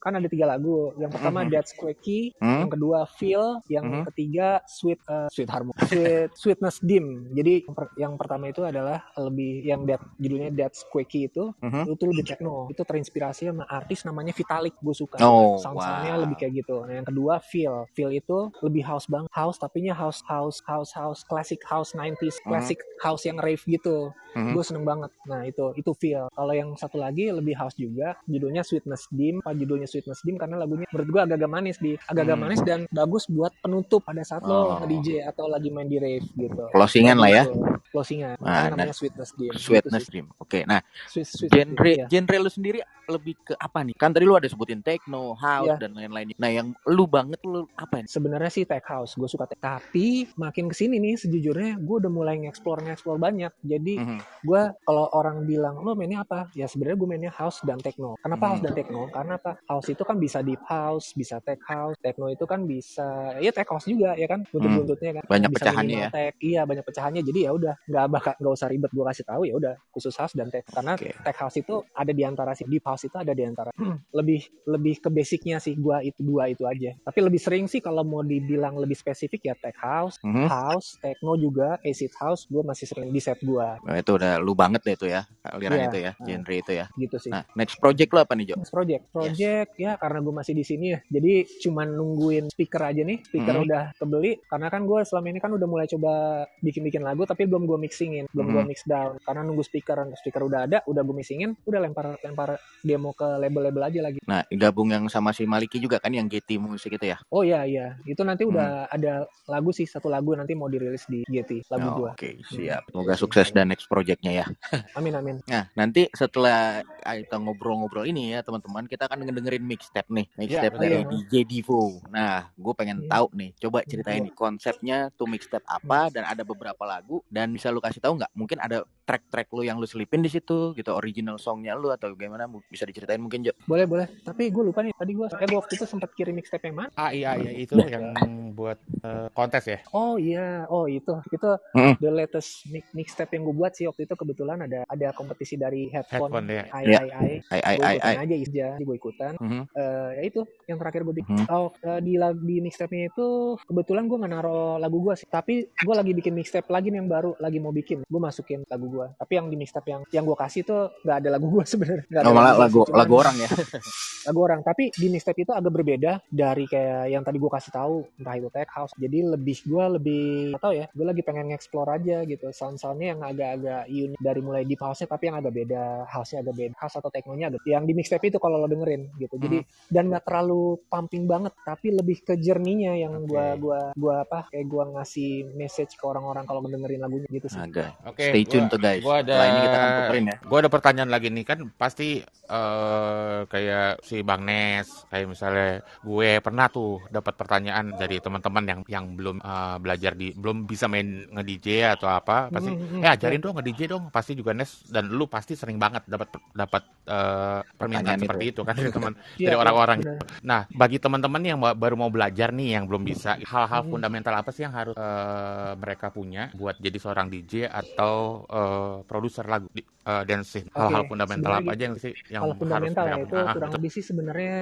kan ada tiga lagu yang pertama Mhm. That's Hmm? yang kedua Feel yang Mhm. ketiga Sweet eh, Sweet Harmony Sweet Sweetness Dim jadi yang, per- yang pertama itu adalah lebih yang that, judulnya That's Quirky itu Mhm. itu lebih techno itu terinspirasi sama artis namanya Vitalik gue suka Oh, sound-soundnya wow. lebih kayak gitu nah yang kedua Feel Feel itu lebih house bang house tapi nya house house house house classic house 90s Mhm. classic house yang rave gitu Mhm. gue seneng banget nah itu itu feel kalau yang satu lagi lebih house juga judulnya Sweetness Dim apa judulnya Sweetness Dim karena lagunya menurut gue agak-agak manis di agak-agak Hmm. manis dan bagus buat penutup pada saat Oh. lo nge-DJ atau lagi main di rave gitu Closingan lah ya. Closingan Nah, namanya Sweetness Dim Sweetness Gitu sih. Dream. Oke, nah Sweet, Sweetness Dim, genre iya. genre lu sendiri lebih ke apa nih? Kan tadi lu ada sebutin techno, house Iya. dan lain-lain. Nah, yang lu banget lu apa nih? sebenarnya sih tech house gue suka tech tapi makin ke sini nih sejujurnya gue udah mulai nge-explore nge-explore banyak. Jadi Mhm. gue kalau orang bilang lo mainnya apa? Ya sebenarnya gue mainnya house dan techno. Kenapa Hmm. house dan techno? Karena apa? House itu kan bisa deep house bisa tech house techno itu kan bisa ya tech house juga ya kan? Buntut-buntutnya kan. Hmm. Banyak bisa pecahannya minimal tech. Iya banyak pecahannya. Jadi ya udah nggak bakal nggak usah ribet gue kasih tahu ya udah khusus house dan tech. Karena Oke. tech house itu ada di antara si deep house itu ada di antara lebih lebih ke basicnya sih gua itu dua itu aja. Tapi lebih sering sih kalau mau dibilang lebih spesifik ya tech house Mhm. house techno juga acid house gue masih sering di set gua Nah, itu udah lu banget deh itu ya. Aliran Iya. itu ya, genre itu ya. gitu sih Nah, next project lu apa nih, Jo? Next project, project ya karena gue masih di sini ya, jadi cuman nungguin speaker aja nih, speaker Mhm. udah kebeli, karena kan gue selama ini kan udah mulai coba bikin-bikin lagu, tapi belum gue mixingin, belum gue Mhm. mix down, karena nunggu speaker, speaker udah ada, udah gue mixingin, udah lempar lempar demo ke label-label aja lagi. Nah, gabung yang sama si Maliki juga kan yang GT musik itu ya. Oh iya iya, itu nanti Hmm. udah ada lagu sih satu lagu nanti mau dirilis di GT lagu Oh, gua. Oke, siap. Semoga sukses dan next projectnya ya. Amin amin. Nah, nanti setelah kita ngobrol-ngobrol ini ya, teman-teman, kita akan ngedengerin mixtape nih. Mixtape Iya, dari iya. DJ Divo. Nah, gue pengen Iya. tahu nih. Coba ceritain nih konsepnya tuh mixtape apa dan ada beberapa lagu dan bisa lu kasih tahu nggak? Mungkin ada track-track lu yang lu selipin di situ gitu, original songnya lu atau gimana? Bisa diceritain mungkin, Jo? Boleh boleh. Tapi gue lupa nih tadi gue eh gua waktu itu sempat kirim mixtape yang mana? Ah iya iya itu Nah. yang buat eh, kontes ya. Oh iya, oh itu itu Mm. the latest mix mixtape yang gue buat sih waktu itu kebetulan ada ada kompetisi dari headphone, Headphone, ya. ai Iya. ai ai Ai ai gue ai ikutan ai. aja aja gue ikutan Mhm. Eh, ya itu yang terakhir gue bikin Mhm. oh eh, di lag- di mixtape-nya itu kebetulan gue nggak naro lagu gue sih tapi gue lagi bikin mixtape lagi nih yang baru lagi mau bikin gue masukin lagu gue tapi yang di mixtape yang yang gue kasih tuh nggak ada lagu gue sebenarnya. Nggak ada Oh, lagu sih, cuman lagu orang ya. lagu orang. Tapi di mixtape itu agak berbeda dari kayak yang tadi gue kasih tahu. Entah itu tech house. Jadi lebih gue lebih tahu ya gue lagi pengen nge-explore aja gitu. Sound-soundnya yang agak-agak unik dari mulai deep house-nya tapi yang agak beda. House-nya agak beda. House atau techno-nya agak yang di mixtape itu kalau lo dengerin gitu. Jadi dan nggak terlalu pumping banget tapi lebih ke jerninya yang Oke. gua gua gua apa kayak gua ngasih message ke orang-orang kalau dengerin lagunya gitu sih. Agak. Oke, Stay tune gua- tuh guys. gua ada- Setelah ini kita akan ya. Gue ada pertanyaan lagi nih kan pasti eh kayak si Bang Nes kayak misalnya gue pernah tuh dapat pertanyaan dari teman-teman yang yang belum eh, belajar di belum bisa main nge DJ atau apa pasti Hmm, hmm, eh ajarin dong nge DJ dong pasti juga Nes dan lu pasti sering banget dapat dapat eh, permintaan Pertanyaan seperti itu, kan dari teman Iya, dari orang-orang benar. Nah, bagi teman-teman yang ba- baru mau belajar nih, yang belum bisa, hal-hal Hmm. fundamental apa sih yang harus eh, mereka punya buat jadi seorang DJ atau eh, produser lagu di, eh, dance scene? Hal-hal fundamental apa sebenarnya aja yang sih yang harus fundamental ya mereka itu? Ah, kurang lebih sih sebenarnya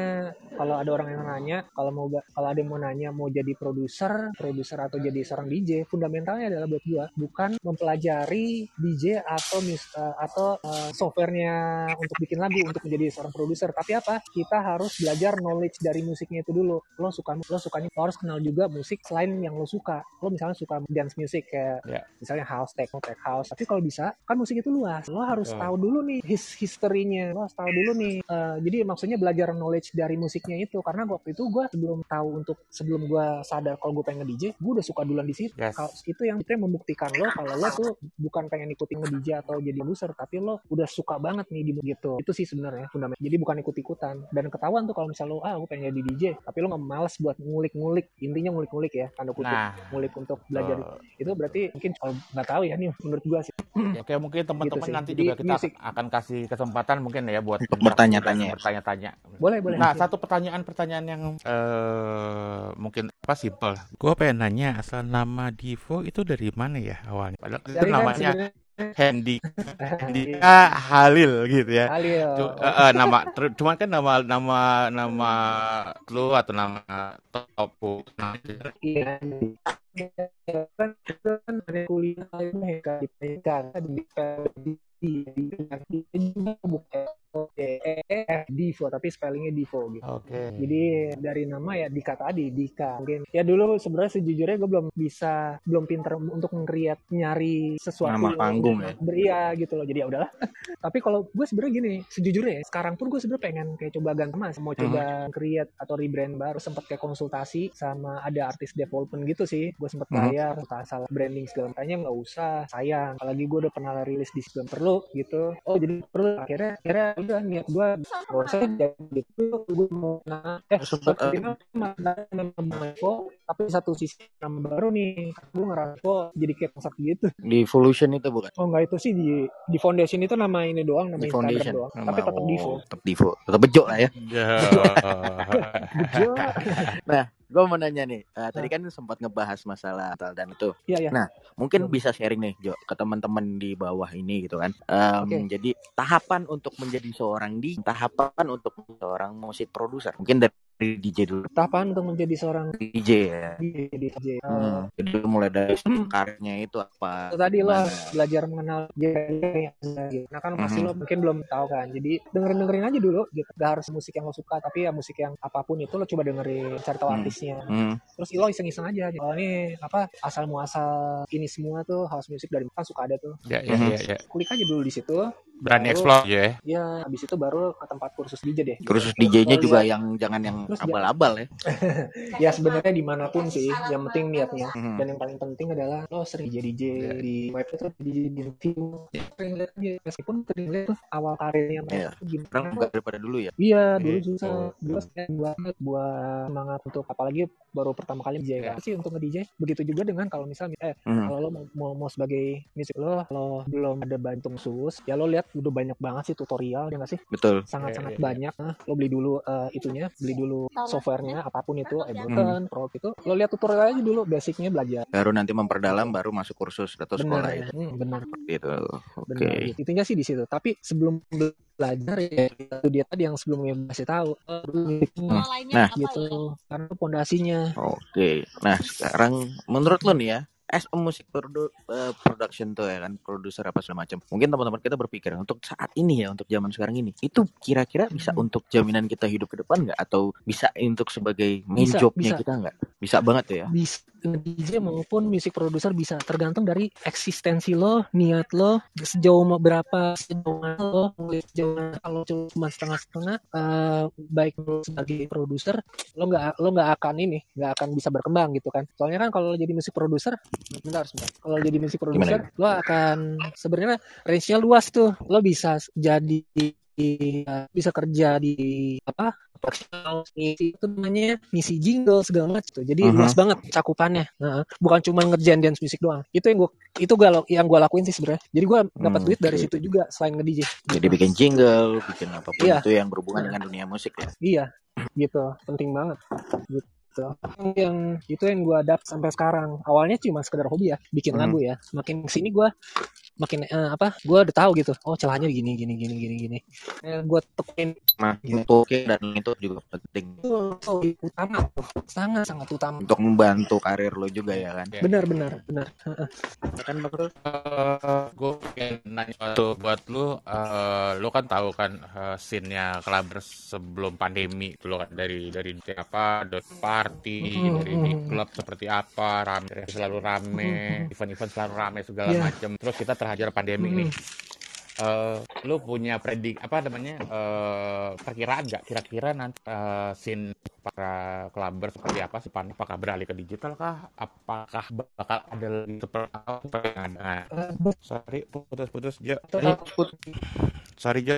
kalau ada orang yang nanya kalau mau kalau ada yang mau nanya mau jadi produser produser atau jadi seorang DJ fundamentalnya adalah buat gua bukan mempelajari DJ atau mis, eh, atau eh, softwarenya untuk bikin lagu untuk menjadi seorang produser. Tapi apa? Kita harus belajar knowledge dari musiknya itu dulu. Lo suka lo sukanya lo harus kenal juga musik selain yang lo suka. Lo misalnya suka dance music kayak Ya. misalnya house techno tech house. Tapi kalau bisa kan musik itu luas. Lo harus Betul. tahu dulu nih his history-nya. Lo harus tahu dulu nih eh, jadi maksudnya belajar knowledge dari musiknya itu. Karena waktu itu gue sebelum tahu untuk sebelum gue sadar kalau gue pengen DJ gue udah suka duluan di situ. Yes. Kalau itu yang itu yang membuktikan lo kalau lo tuh bukan pengen ikutin nge-DJ atau jadi produser tapi lo udah suka banget nih di gitu. Itu sih sebenarnya fundament jadi bukan ikut-ikutan. Dan ketahuan tuh kalau misalnya lo ah gue pengen jadi DJ tapi lo nggak males buat ngulik-ngulik intinya ngulik-ngulik ya tanda kutip. Nah, ngulik untuk belajar. eh, itu berarti mungkin kalau nggak tahu ya nih menurut gua sih ya kayak mungkin teman-teman Gitu nanti Jadi juga kita musik. akan kasih kesempatan mungkin ya buat Untuk bertanya-tanya ya. bertanya-tanya. boleh boleh Nah, satu pertanyaan-pertanyaan yang eh mungkin apa simpel. Gue pengen nanya asal nama Divo itu dari mana ya awalnya? Padahal itu kan namanya sebenarnya Hendy Hendika Halil gitu ya. Halil Cu- eh, eh, nama ter- cuman kan nama nama nama lu atau nama topu iya kan itu kan ada kuliah itu Heka di PK di di di juga bukan Divo tapi spellingnya Divo gitu Oke. Jadi dari nama ya Dika tadi, Dika. Mungkin ya dulu sebenarnya sejujurnya gue belum bisa, belum pinter untuk ngeriat nyari sesuatu Nama panggung ya. beria gitu loh. Jadi ya udahlah. Tapi kalau gue sebenarnya gini, sejujurnya ya, sekarang pun gue sebenarnya pengen kayak coba ganti mas, mau coba create atau rebrand baru. Sempat kayak konsultasi sama ada artis development gitu sih. Gue sempat Mhm. bayar, salah branding segala macamnya nggak usah, sayang. Apalagi gue udah pernah rilis di sebelum gitu. Oh jadi perlu. Akhirnya, akhirnya udah niat gue gak usah jadi gitu gue mau nah eh Sempet, eh, Evo tapi satu sisi nama baru nih gue ngerasa kok jadi kayak masak gitu Di Evolution itu bukan? oh enggak itu sih di di foundation itu nama ini doang nama Di Instagram Foundation. doang Nama- tapi tetap oh, Divo Tetap Divo. Tetap bejo lah ya. Ya. Bejo. Gue mau nanya nih. eh, tadi kan sempat ngebahas masalah Natal dan itu. iya ya Nah, Mungkin Hmm. bisa sharing nih Jo ke teman-teman di bawah ini gitu kan. Em, Oke. Jadi tahapan untuk menjadi seorang di tahapan untuk seorang musik produser. Mungkin dari DJ dulu. tahapan untuk menjadi seorang DJ ya. DJ Hmm. Jadi mulai dari karirnya itu apa? itu tadi lo belajar mengenal genre yang ada gitu. Nah kan pasti Mhm. lo mungkin belum tahu kan. Jadi dengerin dengerin aja dulu gitu. Gak harus musik yang lo suka tapi ya musik yang apa pun itu lo coba dengerin, cari tahu Hmm. artisnya. Hmm. Terus lo iseng-iseng aja. Oh ini apa asal muasal ini semua tuh house music dari kan suka ada tuh. Ya, ya, ya, ya. Kulik aja dulu di situ. Berani explore aja ya. Ya habis itu baru ke tempat kursus DJ deh. Kursus DJ-nya juga lihat- yang jangan yang Terus abal-abal ya. ya sebenarnya di mana pun sih. Yang penting niatnya. Hmm. Dan yang paling penting adalah lo sering jadi DJ Ya. di web itu di, di review. Sering lihat aja meskipun sering lihat tuh awal karirnya mereka Iya. tuh gimana. Sekarang juga daripada dulu ya. Iya, dulu susah. Dulu saya banget buat semangat untuk apalagi baru pertama kali DJ Iya. kan. sih untuk nge-DJ. Begitu juga dengan kalau misalnya eh Hmm. kalau lo mau, mau, mau sebagai musik lo lo belum ada bantung sus, ya lo lihat udah banyak banget sih tutorial ya nggak sih? Betul. Sangat-sangat Iya, iya, banyak. Nah, lo beli dulu eh, itunya, beli dulu softwarenya apa pun itu, Hmm. Ableton, Pro itu. Lo lihat tutorial aja dulu, basicnya belajar. Baru nanti memperdalam baru masuk kursus atau sekolah Benar, ya. hmm, benar, Gitu. Oke. benar. Intinya sih di situ. Tapi sebelum belajar ya itu dia tadi yang sebelumnya kasih tahu. Oh, dulu musiknya Nah. gitu karena itu pondasinya Oke. Nah, sekarang menurut lo nih ya, as a music produ uh, production tuh ya kan produser apa segala macam. Mungkin teman-teman kita berpikir untuk saat ini ya untuk zaman sekarang ini itu kira-kira bisa Hmm. untuk jaminan kita hidup ke depan nggak? Atau bisa untuk sebagai main Bisa, jobnya bisa. kita nggak? Bisa banget ya. Bisa DJ maupun music producer bisa tergantung dari eksistensi lo, niat lo, sejauh mau berapa sejauh mana lo, sejauh mana kalau cuma setengah-setengah, eh, baik lo sebagai produser lo nggak lo nggak akan ini nggak akan bisa berkembang gitu kan. Soalnya kan kalau jadi musik produser, bentar sebentar. Kalau jadi musik produser, lo akan sebenarnya range-nya luas tuh. Lo bisa jadi bisa kerja di apa ngisi itu namanya ngisi jingle segala macam tuh. Jadi Mhm. luas banget cakupannya. Nah, bukan cuma ngerjain dance musik doang. Itu yang gua itu gua yang gua lakuin sih sebenarnya. Jadi gua dapat Hmm, duit dari situ juga selain nge-DJ. jadi bikin jingle bikin apa pun Iya. itu yang berhubungan dengan dunia musik ya Iya, gitu. Penting banget. Gitu. Yang itu yang gua adapt sampai sekarang. Awalnya cuma sekedar hobi ya, bikin Mhm. lagu ya. Makin ke sini gua makin eh, apa? Gua udah tahu gitu. Oh, celahnya gini gini gini gini gini. Eh, gua tekenin nah Iya. untuk dan itu juga penting itu oh, utama tuh. Sangat sangat utama. untuk membantu karir lo juga ya kan Ya. Benar benar benar. Heeh. kan Bang Rul? gue pengen nanya sesuatu buat lu, eh, lu kan tahu kan eh, scene-nya Clubbers sebelum pandemi dulu kan dari dari apa dot party Mm, dari di klub seperti apa rame selalu rame Mm, event-event selalu rame segala Iya. macam terus kita terhajar pandemi Mm. nih eh lu punya predik apa namanya eh perkiraan nggak kira-kira nanti eh, scene para clubber seperti apa sih Pan? Apakah beralih ke digital kah? Apakah bakal ada lagi seperti apa yang ada? Betul. sorry putus-putus Jo. Eh, Sorry Jo,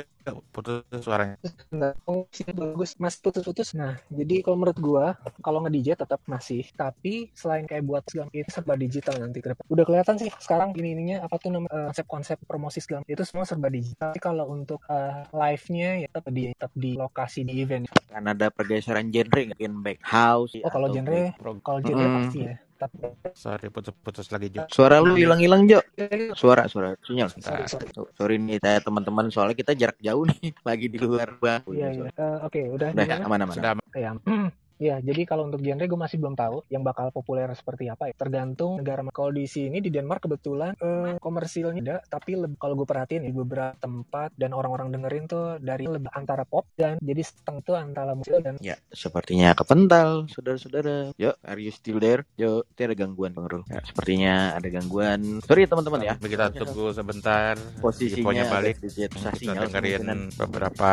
putus suaranya. Enggak, oh, sini bagus, masih putus-putus. Nah, jadi kalau menurut gua, kalau nge-DJ tetap masih, tapi selain kayak buat segala itu serba digital nanti ke depan. Udah kelihatan sih sekarang ini ininya apa tuh nama eh, konsep-konsep promosi segala itu semua serba digital. Tapi kalau untuk eh, live-nya ya tetap di tetap di lokasi di event. kan ada pergeseran genre mungkin back house Oh, kalau genre, Pro- kalau genre Mm-mm. pasti ya. Tapi Sorry putus-putus lagi Jo. suara lu hilang-hilang Jo. Suara suara sinyal. Sorry, sorry. Sorry. Nih saya teman-teman soalnya kita jarak jauh nih lagi di luar bang Iya, iya. Eh, Oke, udah udah aman-aman Sudah Ya, ya, jadi kalau untuk genre gue masih belum tahu yang bakal populer seperti apa ya. Tergantung negara. Kalau di sini di Denmark kebetulan eh, komersilnya ada, tapi leb- kalau gue perhatiin di beberapa tempat dan orang-orang dengerin tuh dari lebih antara pop dan jadi setengah tuh antara musik dan Ya, sepertinya kepental, saudara-saudara. Yo, are you still there? Yo, itu ada gangguan, Bang Rul. Ya, sepertinya ada gangguan. Sorry teman-teman ya. Kita tunggu sebentar. Posisinya balik. sedikit susah Kita dengerin beberapa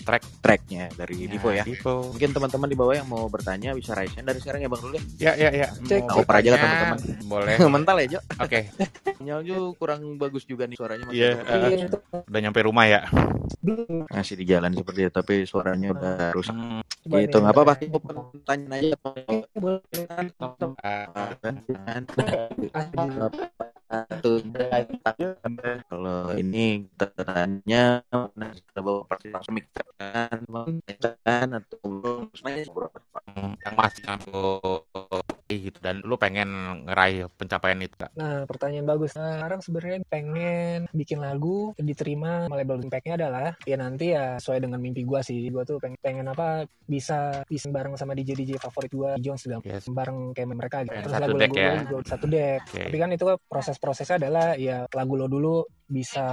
track tracknya dari Divo ya. Divo. Mungkin teman-teman di bawah yang mau bertanya bisa raise hand dari sekarang ya Bang Rul ya. Ya, ya, ya. Cek. Mau aja kan, bertanya, teman-teman. Boleh. Mental ya, Jo. Oke, Sinyal Jo kurang bagus juga nih suaranya masih Iya, eh, Iya, udah nyampe rumah ya. belum masih di jalan seperti itu tapi suaranya udah rusak. Hmm, Gitu, nih, nggak apa-apa. tanya aja. Boleh. Kalau ini kita tanya kita bawa pasti langsung mikirkan kan atau belum sebenarnya yang masih aku gitu dan lu pengen ngeraih pencapaian itu gak? Nah, pertanyaan bagus. Nah, sekarang sebenarnya pengen bikin lagu diterima sama label Impact-nya adalah ya nanti ya sesuai dengan mimpi gua sih. Gua tuh pengen, pengen apa bisa bisa bareng sama DJ DJ favorit gua, Jones segala Yes. bareng kayak mereka gitu. Terus satu lagu-lagu deck ya. juga satu deck. Oke. Tapi kan itu proses-prosesnya adalah ya lagu lo dulu bisa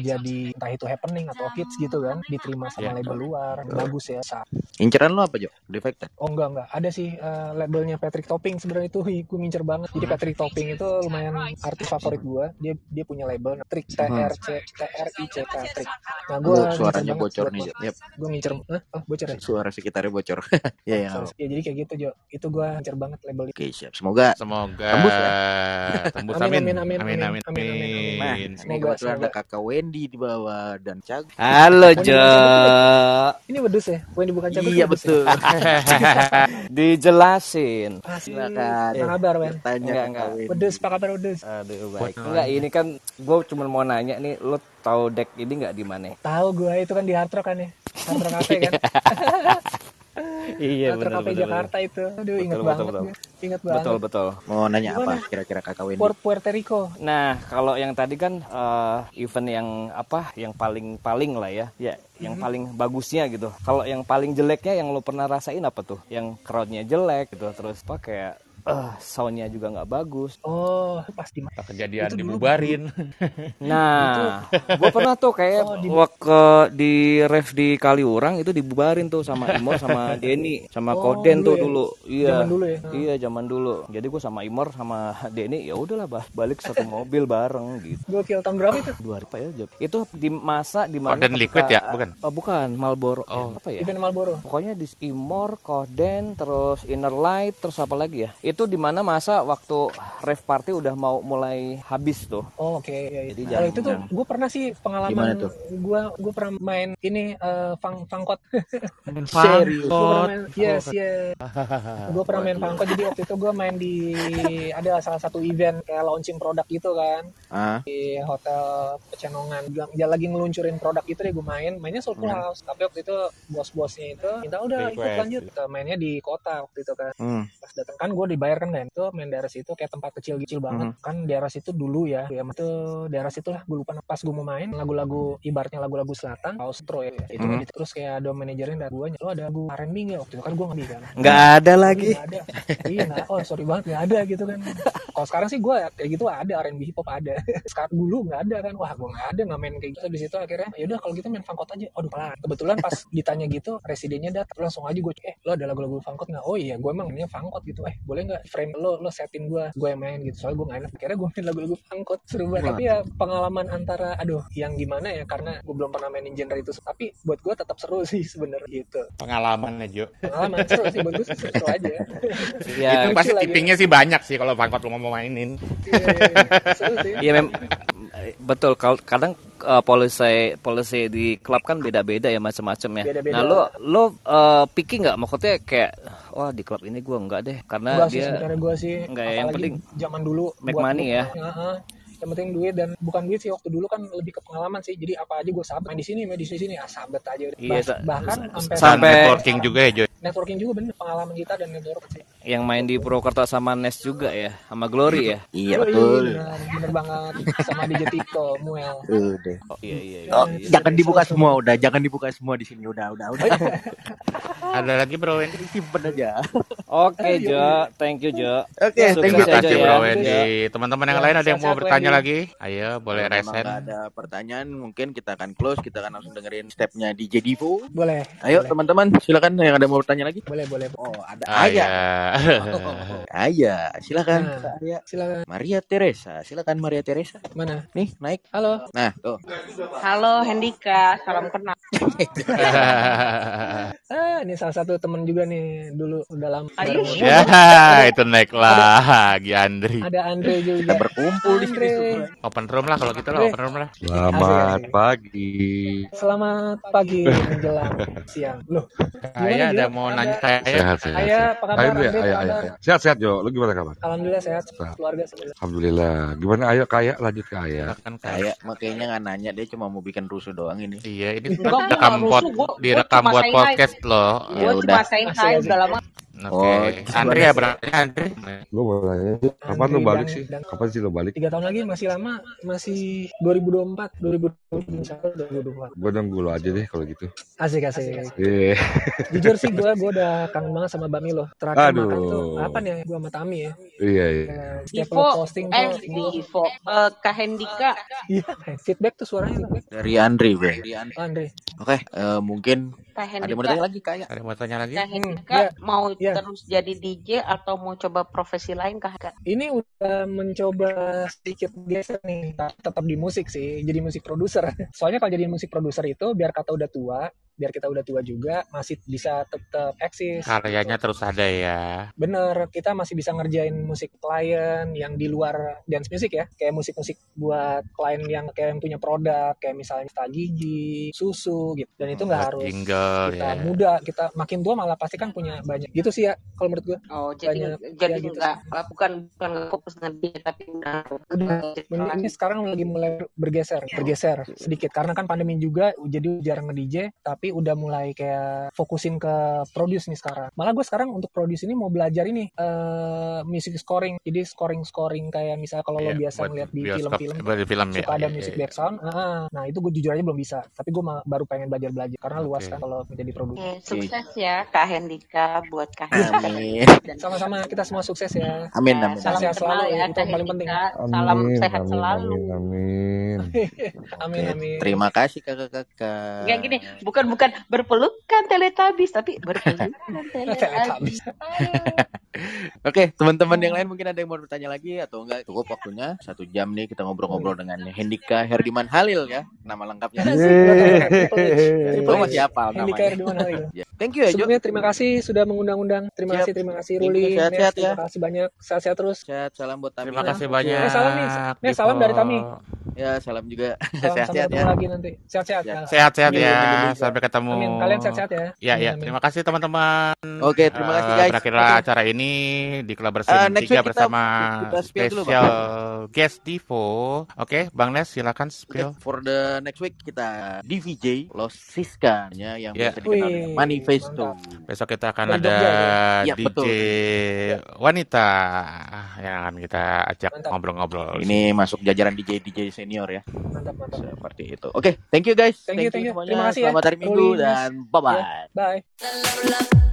jadi entah itu happening atau hits gitu kan diterima sama Iya. label luar bagus ya Sa- inceran lo apa Jo defected Oh enggak enggak ada sih eh, labelnya Patrick Topping sebenarnya itu gue ngincer banget. Jadi Patrick Topping itu lumayan artis favorit gue. Dia dia punya label Trick T R C T R I C K Trick. Nah gue Lu suaranya bocor nih Jo yep. Gue ngincer, Hah? oh bocor ya. suara sekitarnya bocor ya ya. Ya jadi kayak gitu Jo. Itu gue ngincer banget label itu. oke siap semoga Semoga Tembus ya? tembus Amin, amin amin, amin, amin amin, amin amin, amin, amin. amin. Kebetulan ada kakak Wendy di bawah dan Cag Halo Wendy Jo. Ini wedus ya? Wendy bukan cabut. iya ya? betul Dijelasin. Ah, silakan Apa kabar Wen? tanya Enggak, kakak enggak. Wendy. Wedus, apa kabar wedus? Aduh baik. Buat Enggak ini kan gue cuma mau nanya nih, lo tahu deck ini nggak di mana? Tahu gue itu kan di Hard Rock kan ya. Hard Rock Cafe kan. Iya Hard Rock Cafe Jakarta itu. Aduh ingat Betul, banget betul, gue. Ingat banget. Betul betul. mau nanya apa Gimana? kira-kira kakak Wendy Puer- Puerto Rico. Nah kalau yang tadi kan eh, event yang apa, yang paling paling lah ya, ya, yang paling bagusnya gitu. Kalau yang paling jeleknya yang lo pernah rasain apa tuh? Yang crowdnya jelek gitu, terus apa kayak uh, soundnya juga nggak bagus. Oh, pas di Tak kejadian Itu dulu dibubarin. Nah, gue pernah tuh kayak Oh, di- waktu di ref di Kaliurang itu dibubarin tuh sama Imor sama Denny sama Oh, Koden dulu tuh ya? dulu. Iya. Zaman dulu ya? Iya, zaman dulu. Jadi gue sama Imor sama Denny ya udahlah bah, balik satu mobil bareng gitu. Gokil tahun berapa itu? Dua hari Pak ya. Jab. Itu di masa di mana Koden liquid ya? Bukan? Oh, bukan, Marlboro. Oh. Apa ya? Event Marlboro. Pokoknya di Imor, Koden, terus Inner Light, terus apa lagi ya? Itu di mana masa waktu rave party udah mau mulai habis tuh. Oh, oke. Iya, iya. Jadi Kalau jangan- itu tuh gue pernah sih Gimana pengalaman tuh? gue gue pernah main ini eh, fang fangkot. Pernah main yes yes. gue pernah main fangkot jadi waktu itu gue main di ada salah satu event kayak launching produk gitu kan Ah, di hotel Pecenongan. Dia, dia lagi ngeluncurin produk itu deh gue main. Mainnya Soul Hmm. House. Tapi waktu itu bos-bosnya itu minta udah ikut lanjut. Kita mainnya di kota waktu itu kan. hmm. Pas datang kan gue dibayar kan kan. Itu main daerah situ kayak tempat kecil kecil banget. Kan daerah situ dulu ya. Ya itu daerah situ lah. Gue lupa pas gue mau main lagu-lagu ibaratnya lagu-lagu selatan. Austro ya. Itu Mhm. terus kayak ada manajernya dan gue lo ada lagu R&B nggak waktu itu kan gue ngambil kan. Nggak ada lagi. Nggak ada. iya nggak. Oh sorry banget nggak ada gitu kan. Kalau sekarang sih gue kayak gitu ada R&B hip hop ada. Sekarang dulu nggak ada kan. Wah gue nggak ada nggak main kayak gitu. Di situ akhirnya yaudah kalau gitu main fangkot aja. Aduh pelan. Kebetulan pas ditanya gitu residennya datang langsung aja gue eh lo ada lagu-lagu fangkot nggak? Oh iya gue emang mainnya fangkot gitu. Eh boleh nggak frame lo lo setin gue gue yang main gitu. Soalnya gue nggak enak. Akhirnya gue main lagu-lagu fangkot seru banget. Tapi ya pengalaman antara aduh yang gimana ya karena gue belum pernah mainin genre itu. Tapi buat gue tetap seru sih sebenarnya gitu. Pengalaman aja. Pengalaman seru sih buat gue sih seru aja. Ya, itu pasti tippingnya sih banyak sih kalau Bangkot lu mau mainin. Iya, iya, iya. Seru sih. Iya mem betul kalau kadang uh, policy policy di klub kan beda-beda ya macam-macam ya. Beda-beda. Nah lo lo uh, picky nggak maksudnya kayak wah di klub ini gua nggak deh karena sih dia sebenarnya gue sih Enggak ya, yang penting zaman dulu make money gua- ya. Heeh. Yang penting duit dan bukan duit sih waktu dulu kan lebih ke pengalaman sih jadi apa aja gue sahabat main di sini main di sini ah sahabat aja udah. Iya, bahkan sa- sampai Sampai- networking juga ya Joy. networking juga bener pengalaman kita dan network sih yang main di Purwokerto sama Nes juga ya sama Glory ya. Iya betul. bener, bener banget sama DJ Tito Muel Udah. Oh iya iya. iya, Oh, iya. jangan dibuka semua udah, jangan dibuka semua di sini udah, udah, udah. Ada lagi bro Wendy? Simpen aja. Oke Jo, thank you Jo. Oke, Sukses thank Terima you. kasih ya. bro Iya. Wendy. Teman-teman yang Ya, lain ada yang mau bertanya. Lagi? Ayo boleh Kalau resen. ada pertanyaan, mungkin kita akan close. Kita akan langsung dengerin stepnya DJ Divo. boleh Ayo boleh. teman-teman, silakan yang ada mau bertanya lagi. boleh boleh Oh, ada Ah, Aya. ya. Aya, silakan. Nah. Aya. silakan Maria Teresa, silakan Maria Teresa. mana Nih, naik. halo Nah, tuh. Halo Hendika, salam kenal. Ah ini salah satu temen juga nih dulu udah lama Ayo. bareng. ya, itu naik lagi Andri. ada Andre juga Kita berkumpul di sini. Open room lah kalau gitu lah open room lah. Selamat Asik, pagi. Selamat pagi menjelang siang. Loh, Saya ada mau nanya saya. Sehat, sehat. Ayah, apa kabar? Ya, apa ayo, kabar? ayo. Sehat, sehat, Jo. Lu gimana kabar? Alhamdulillah sehat. Sehat. Keluarga semuanya. Alhamdulillah. Gimana ayo kaya lanjut ke Ayah. Kan Kayak makanya nggak nanya dia cuma mau bikin rusuh doang ini. Iya, ini direkam buat direkam buat podcast loh. Ya Gue udah. cuma udah lama. Oke. Oh, Andri ya berarti Andri. Lu mau nanya, kapan lu Andre balik dan- sih? dan- Kapan sih lu balik? Tiga tahun lagi masih lama, masih 2024, 2024, insya Allah 2024. Gue nunggu lu aja deh kalau gitu. Asik asik. Iya. Jujur sih gue, gue udah kangen banget sama Bami loh. Terakhir Aduh. makan tuh apa nih? Gue sama Tami ya. Iya, iya. Setiap Divo, lo posting eh tuh, gua- Divo, eh, Kak Hendika, iya, feedback tuh suaranya. Dari Andri, bre. Dari Andri. Andre. Oke, eh, mungkin Kak ada yang mau tanya lagi kayak. Ada yang mau tanya lagi? Kak Hmm, Hendika iya. mau Iya. terus jadi DJ atau mau coba profesi lain Kak? Kak? Ini udah mencoba sedikit geser nih, tapi tetap di musik sih, jadi musik produser. Soalnya kalau jadi musik produser itu biar kata udah tua, biar kita udah tua juga masih bisa tetap eksis. Karyanya terus ada ya. Bener, kita masih bisa ngerjain musik klien yang di luar dance music ya, kayak musik-musik buat klien yang kayak yang punya produk, kayak misalnya Mista Gigi, Susu gitu. Dan itu nggak harus jingle kita ya. muda, kita makin tua malah pasti kan punya banyak. Gitu sih ya, kalau menurut gue. Oh jadi Banyak, jadi ya gitu enggak bukan bukan nggak fokus dia tapi udah Men- ini sekarang lagi mulai bergeser, bergeser sedikit karena kan pandemi juga jadi jarang nge-DJ, tapi tapi udah mulai kayak fokusin ke produce nih sekarang. Malah gue sekarang untuk produce ini mau belajar ini eh music scoring. Jadi scoring-scoring kayak misalnya kalau lo Iya, biasa ngeliat di film-film film ya. suka ada Iya, music iya, iya. background. Ah, nah itu gue jujur aja belum bisa. Tapi gue baru pengen belajar-belajar karena luas Oke. kan kalau menjadi produser. Oke, sukses ya Kak Hendika buat Kak Hendika. Amin. Dan Sama-sama kita semua sukses ya. Amin, Ya, amin. salam Sehat selalu, ya itu Kak yang paling penting. Hendika. Salam Amin, sehat amin, selalu. amin, amin. Amin Oke, amin. terima kasih kakak-kakak. Enggak gini, bukan bukan berpelukan teletabis tapi berpelukan Teletabis. Oke, teman-teman yang lain mungkin ada yang mau bertanya lagi atau enggak? Cukup waktunya satu jam nih kita ngobrol-ngobrol dengan Hendika Herdiman Halil ya, nama lengkapnya. H. masih hafal Hendika namanya. Erdogan Halil. Ya. Thank you ya, Jo. Sebelumnya terima kasih sudah mengundang-undang. Terima Siap. kasih, terima kasih Ruli. sehat-sehat Nes, ya. Terima kasih banyak. Sehat-sehat terus. Sehat, salam buat Tami. Terima kasih banyak. Eh, salam nih. Nih, salam dari Tami. Ya, salam juga. Sehat-sehat ketemu ya. lagi nanti. Sehat-sehat. Ya. Ya. Sehat-sehat ya. amin juga. Sampai ketemu. Amin. Kalian sehat-sehat ya. Ya, ya. Terima kasih teman-teman. Oke, terima kasih, Eh, guys. Berakhirlah Oke. acara ini di Klub Bersin next 3 week kita- bersama kita spill dulu, special guest Divo. Oke, Bang Nes silakan spill. for the next week kita DVJ Los Siska ya, yang Ya. biasa dikenal dengan Manifesto. Besok kita akan Dari ada ya? Iya, DJ betul. wanita yang akan kita ajak ngobrol-ngobrol. Ini masuk jajaran DJ DJ senior ya. Mantap, mantap. Seperti itu. Oke, thank you guys. Thank you, thank you. semuanya. Terima kasih ya. Selamat hari Minggu Mas. dan bye bye. Ya, bye.